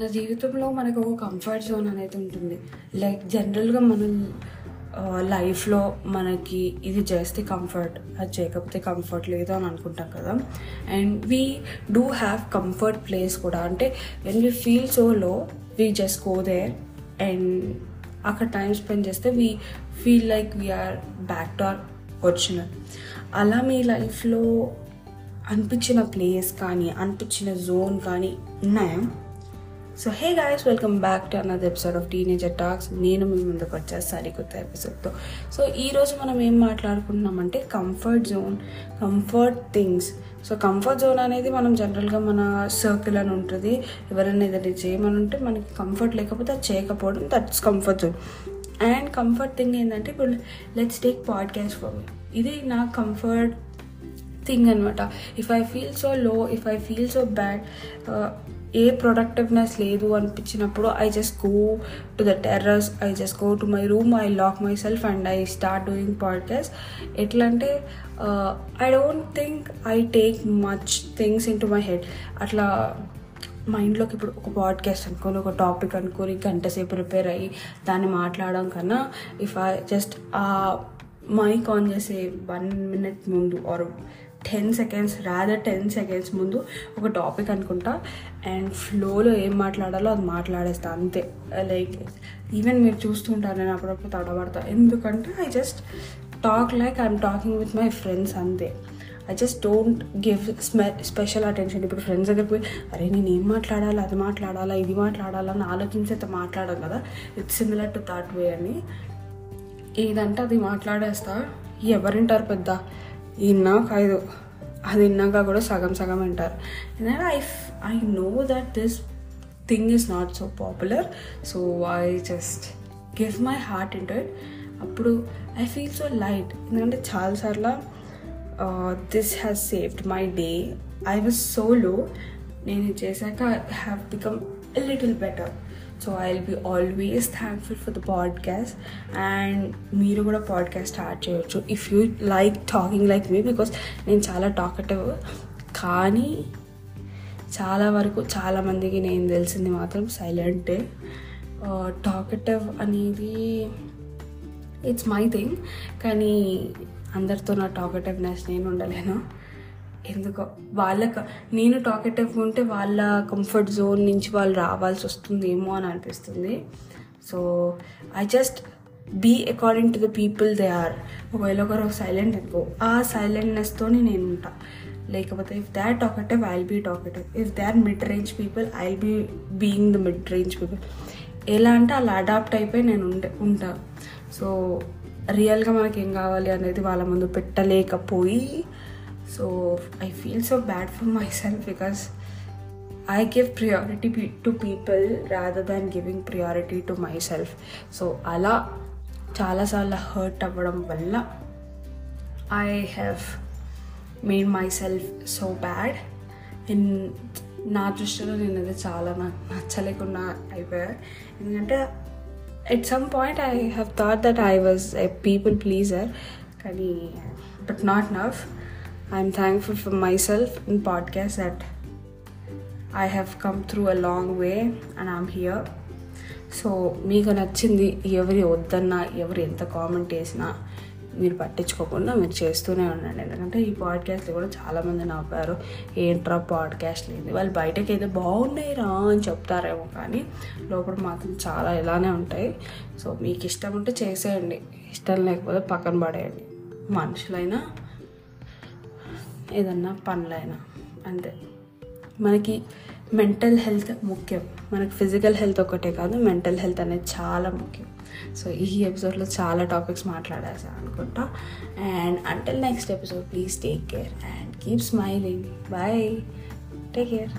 మన జీవితంలో మనకు ఒక కంఫర్ట్ జోన్ అనేది ఉంటుంది. లైక్ జనరల్గా మనం లైఫ్లో మనకి ఇది చేస్తే కంఫర్ట్ అది చేయకపోతే కంఫర్ట్ లేదు అని అనుకుంటాం కదా. And we do have comfort place కూడా. అంటే when we feel so low we just go there and అక్కడ టైం స్పెండ్ చేస్తే we feel like we're back to our original అలా మీ లైఫ్లో అనిపించిన ప్లేస్ కానీ అనిపించిన జోన్ కానీ ఉన్నాయా? So hey guys welcome back to another episode of teenager talks నేను మీ ముందుకు వచ్చేసి సరికొత్త ఎపిసోడ్తో సో ఈరోజు మనం ఏం మాట్లాడుకుంటున్నామంటే comfort zone comfort things so comfort zone అనేది మనం జనరల్గా మన సర్కిల్ అని ఉంటుంది. ఎవరైనా ఏదైనా చేయమని ఉంటే మనకి కంఫర్ట్ లేకపోతే అది చేయకపోవడం that's comfort zone and comfort thing ఏంటంటే ఇప్పుడు let's take podcast for me ఇది నా కంఫర్ట్ థింగ్ అనమాట if I feel so low if I feel so bad a productiveness లేదు అనిపించినప్పుడు I just go to the terrace I just go to my room I lock my self and I start doing podcast ఎట్లా అంటే I don't think I take much things into my head అట్లా మైండ్లోకి ఇప్పుడు ఒక podcast అనుకొని ఒక topic అనుకొని గంట సేపు ప్రిపేర్ అయ్యి దాన్ని మాట్లాడడం కన్నా ఇఫ్ ఐ జస్ట్ ఆ మైక్ ఆన్ చేసే వన్ మినిట్ ముందు or ten seconds rather ten seconds ముందు ఒక టాపిక్ అనుకుంటా. అండ్ ఫ్లోలో ఏం మాట్లాడాలో అది మాట్లాడేస్తా అంతే. లైక్ ఈవెన్ మీరు చూస్తుంటారు నేను అప్పుడప్పుడు తడబడతా. ఎందుకంటే I just talk like I'm talking with my friends అంతే. I just don't give some special attention ఇప్పుడు ఫ్రెండ్స్ దగ్గర పోయి అరే నేను ఏం మాట్లాడాలి అది మాట్లాడాలా ఇది మాట్లాడాలా అని ఆలోచించి అయితే మాట్లాడడం కదా. It's similar to thought way అని. ఏదంటే అది మాట్లాడేస్తా. ఎవరింటారు పెద్ద? విన్నాక ఐదు అది విన్నాక కూడా సగం సగం వింటారు ఎందుకంటే I I know that this thing is not so popular so I just give my heart into it అప్పుడు ఐ ఫీల్ సో లైట్ ఎందుకంటే చాలాసార్లు this has saved my day I was so low నేను చేశాక have become little better so I will be always thankful for the podcast and మీరు కూడా podcast start చేయొచ్చు if you like talking like me because నేను చాలా talkative కానీ చాలా వరకు చాలామందికి నేను తెలిసింది మాత్రం సైలెంటే టాకటివ్ అనేది ఇట్స్ మై థింగ్ కానీ అందరితో నా టాకటివ్నెస్ నేను ఉండలేను. ఎందుకో వాళ్ళకు నేను టాకెటివ్ ఉంటే వాళ్ళ కంఫర్ట్ జోన్ నుంచి వాళ్ళు రావాల్సి వస్తుందేమో అని అనిపిస్తుంది. So I just be according to the people they are ఒకవేళ ఒకరు సైలెంట్ అనుకో ఆ సైలెంట్నెస్తోనే నేను ఉంటా. లేకపోతే if they are talkative I be talkative if they are mid range people I be being the mid range people ఎలా అంటే అలా అడాప్ట్ అయిపోయి నేను ఉండే ఉంటా. సో రియల్గా మనకి ఏం కావాలి అనేది వాళ్ళ ముందు పెట్టలేకపోయి so I feel so bad for my self because I give priority to people rather than giving priority to my self so అలా చాలాసార్లు హర్ట్ అవ్వడం వల్ల I have made my self so bad and నా దృష్టిలో నేను అది చాలా నాకు నచ్చలేకుండా అయిపోయా ఎందుకంటే at some point I have thought that I was a people pleaser కానీ but not now I'm thankful for my self in podcast at I have come through a long way and I'm here so మీకు నచ్చింది ఎవరి వద్దన్నా ఎవరు ఎంత comment చేసినా మీరు పట్టించుకోకుండా మీరు చేస్తూనే ఉండండి. ఎందుకంటే ఈ పాడ్కాస్ట్లు కూడా చాలామంది నవ్వారు ఏంట్రా పాడ్కాస్ట్ లేదు వాళ్ళు బయటకి ఏదో బాగున్నాయిరా అని చెప్తారేమో కానీ లోపల మాత్రం చాలా ఇలానే ఉంటాయి. సో మీకు ఇష్టం ఉంటే చేసేయండి. ఇష్టం లేకపోతే పక్కన పడేయండి. మనుషులైనా ఏదన్నా పనులైనా అంతే. మనకి మెంటల్ హెల్త్ ముఖ్యం. మనకి ఫిజికల్ హెల్త్ ఒకటే కాదు మెంటల్ హెల్త్ అనేది చాలా ముఖ్యం. సో ఈ ఎపిసోడ్లో చాలా టాపిక్స్ మాట్లాడేసా అనుకుంటా. And until next episode please take care and keep smiling bye take care